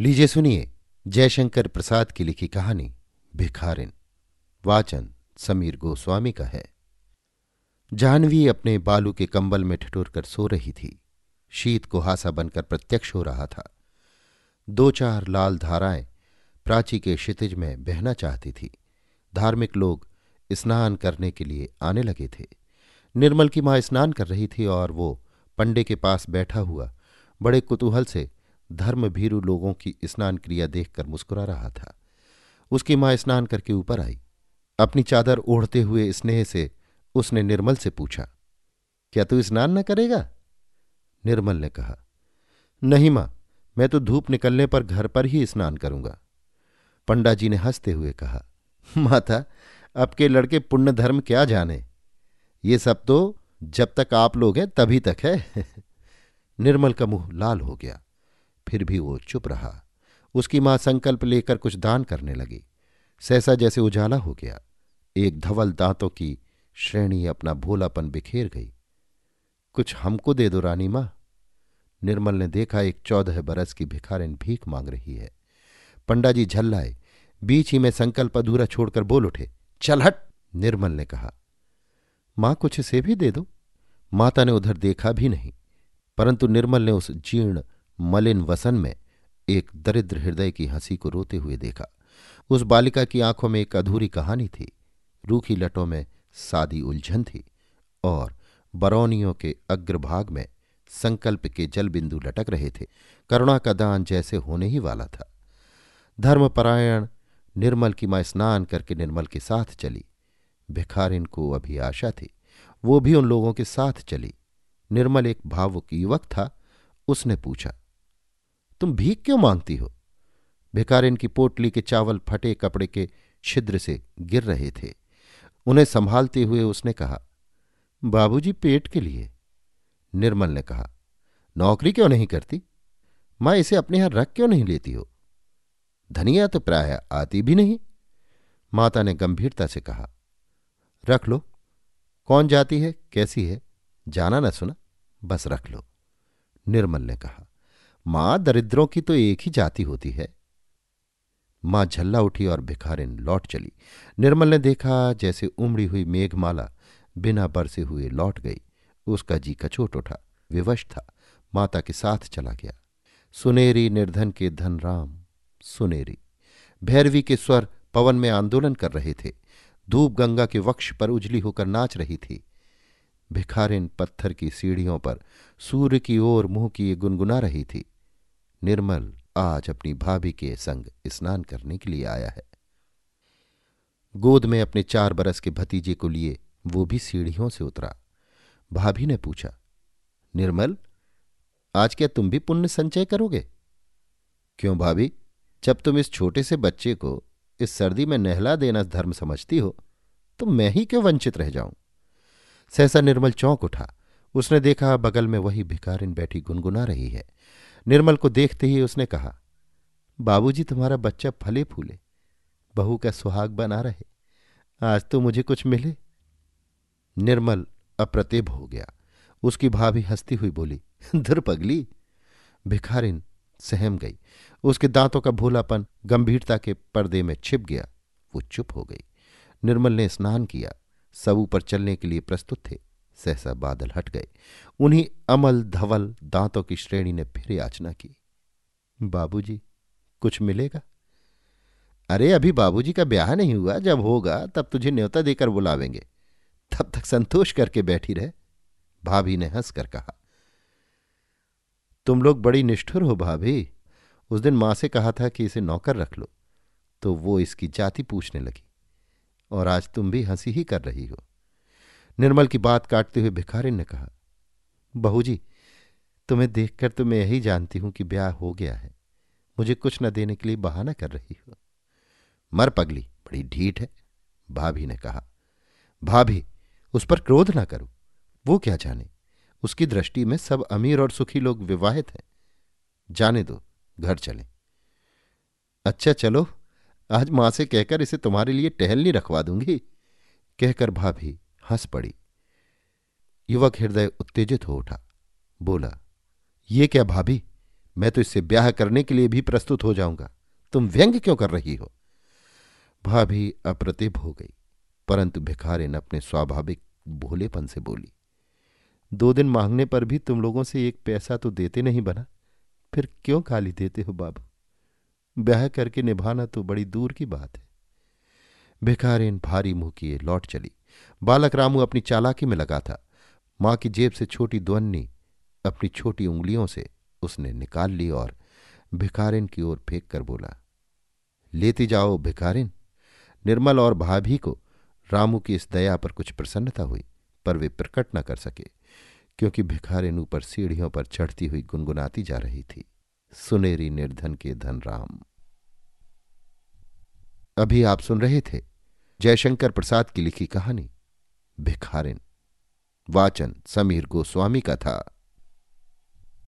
लीजिए सुनिए जयशंकर प्रसाद की लिखी कहानी, भिखारिन। वाचन समीर गोस्वामी का है। जानवी अपने बालू के कंबल में ठिठुर कर सो रही थी। शीत कुहासा बनकर प्रत्यक्ष हो रहा था। दो चार लाल धाराएँ प्राची के क्षितिज में बहना चाहती थी। धार्मिक लोग स्नान करने के लिए आने लगे थे। निर्मल की माँ स्नान कर रही थी और वो पंडे के पास बैठा हुआ बड़े कुतूहल से धर्म भीरु लोगों की स्नान क्रिया देखकर मुस्कुरा रहा था। उसकी माँ स्नान करके ऊपर आई। अपनी चादर ओढ़ते हुए स्नेह से उसने निर्मल से पूछा, क्या तू स्नान न करेगा? निर्मल ने कहा, नहीं माँ, मैं तो धूप निकलने पर घर पर ही स्नान करूँगा। पंडा जी ने हँसते हुए कहा, माता, अब के लड़के पुण्य धर्म क्या जाने? ये सब तो जब तक आप लोग हैं तभी तक है। निर्मल का मुँह लाल हो गया। फिर भी वो चुप रहा। उसकी माँ संकल्प लेकर कुछ दान करने लगी। सहसा जैसे उजाला हो गया। एक धवल दांतों की श्रेणी अपना भोलापन बिखेर गई। कुछ हमको दे दो रानी माँ। निर्मल ने देखा एक चौदह बरस की भिखारिन भीख मांग रही है। पंडा जी झल्लाए। बीच ही में संकल्प अधूरा छोड़कर बोल उठे, चल हट! निर्मल ने कहा। माँ, कुछ से भी दे दो? माता ने उधर देखा भी नहीं। परंतु निर्मल ने उस जीर्ण मलिन वसन में एक दरिद्र हृदय की हँसी को रोते हुए देखा। उस बालिका की आँखों में एक अधूरी कहानी थी। रूखी लटों में सादी उलझन थी और बरौनियों के अग्रभाग में संकल्प के जल बिंदु लटक रहे थे। करुणा का दान जैसे होने ही वाला था। धर्मपरायण निर्मल की माँ स्नान करके निर्मल के साथ चली। भिखारिन को अभी आशा थी। वो भी उन लोगों के साथ चली। निर्मल एक भावुक युवक था। उसने पूछा तुम भीख क्यों मांगती हो? भिकारिन की पोटली के चावल फटे कपड़े के छिद्र से गिर रहे थे। उन्हें संभालते हुए उसने कहा, बाबूजी, पेट के लिए। निर्मल ने कहा, नौकरी क्यों नहीं करती? माँ, इसे अपने यहाँ रख क्यों नहीं लेती हो? धनिया तो प्राय आती भी नहीं। माता ने गंभीरता से कहा, रख लो। कौन जाती है? कैसी है? जाना न सुना। बस रख लो। निर्मल ने कहा माँ दरिद्रों की तो एक ही जाति होती है। माँ झल्ला उठी और भिखारिन लौट चली। निर्मल ने देखा जैसे उमड़ी हुई मेघमाला बिना बरसे हुए लौट गई। उसका जी कचोट उठा, विवश था। माता के साथ चला गया। सुनेरी निर्धन के धन राम, सुनेरी। भैरवी के स्वर पवन में आंदोलन कर रहे थे। धूप गंगा के वक्ष पर उजली होकर नाच रही थी। भिखारिन पत्थर की सीढ़ियों पर सूर्य की ओर मुँह किए गुनगुना रही थी। निर्मल आज अपनी भाभी के संग स्नान करने के लिए आया है। गोद में अपने चार बरस के भतीजे को लिए वो भी सीढ़ियों से उतरा। भाभी ने पूछा, निर्मल, आज क्या तुम भी पुण्य संचय करोगे? क्यों भाभी? जब तुम इस छोटे से बच्चे को इस सर्दी में नहला देना धर्म समझती हो तो मैं ही क्यों वंचित रह जाऊँ? सहसा निर्मल चौंक उठा। उसने देखा बगल में वही भिकारिन बैठी गुनगुना रही है। निर्मल को देखते ही उसने कहा, बाबूजी, तुम्हारा बच्चा फले फूले, बहू का सुहाग बना रहे, आज तो मुझे कुछ मिले? निर्मल अप्रतिभ हो गया। उसकी भाभी हंसती हुई बोली, धुर पगली। भिखारिन सहम गई। उसके दांतों का भोलापन गंभीरता के पर्दे में छिप गया, वो चुप हो गई। निर्मल ने स्नान किया सब ऊपर चलने के लिए प्रस्तुत थे। सहसा बादल हट गए। उन्हीं अमल धवल दांतों की श्रेणी ने फिर याचना की। बाबूजी, कुछ मिलेगा? अरे, अभी बाबूजी का ब्याह नहीं हुआ। जब होगा, तब तुझे न्योता देकर बुलावेंगे। तब तक संतोष करके बैठी रहे। भाभी ने हंसकर कहा, तुम लोग बड़ी निष्ठुर हो भाभी। उस दिन माँ से कहा था कि इसे नौकर रख लो। तो वो इसकी जाति पूछने लगी, और आज तुम भी हँसी ही कर रही हो। निर्मल की बात काटते हुए भिखारिन ने कहा, बहू जी, तुम्हें देखकर तो मैं यही जानती हूँ कि ब्याह हो गया है। मुझे कुछ न देने के लिए बहाना कर रही हो। मर पगली, बड़ी ढीठ है। भाभी ने कहा, भाभी, उस पर क्रोध ना करो। वो क्या जाने? उसकी दृष्टि में सब अमीर और सुखी लोग विवाहित हैं। जाने दो, घर चले। अच्छा चलो, आज माँ से कहकर इसे तुम्हारे लिए टहलनी रखवा दूँगी। कहकर भाभी हंस पड़ी। युवक हृदय उत्तेजित हो उठा। बोला, ये क्या भाभी? मैं तो इससे ब्याह करने के लिए भी प्रस्तुत हो जाऊँगा। तुम व्यंग क्यों कर रही हो? भाभी अप्रतिभ हो गई, परंतु भिखारिन अपने स्वाभाविक भोलेपन से बोली, दो दिन मांगने पर भी तुम लोगों से एक पैसा तो देते नहीं बना। फिर क्यों खाली देते हो बाबू? ब्याह करके निभाना तो बड़ी दूर की बात है। भिखारिन भारी मुँह किए लौट चली। बालक रामू अपनी चालाकी में लगा था। माँ की जेब से छोटी द्वन्नी अपनी छोटी उंगलियों से उसने निकाल ली और भिखारिन की ओर फेंक कर बोला, लेती जाओ भिखारिन। निर्मल और भाभी को रामू की इस दया पर कुछ प्रसन्नता हुई, पर वे प्रकट न कर सके, क्योंकि भिखारिन ऊपर सीढ़ियों पर चढ़ती हुई गुनगुनाती जा रही थी, सुनेरी निर्धन के धन राम। अभी आप सुन रहे थे जयशंकर प्रसाद की लिखी कहानी भिखारिन। वाचन समीर गोस्वामी का था।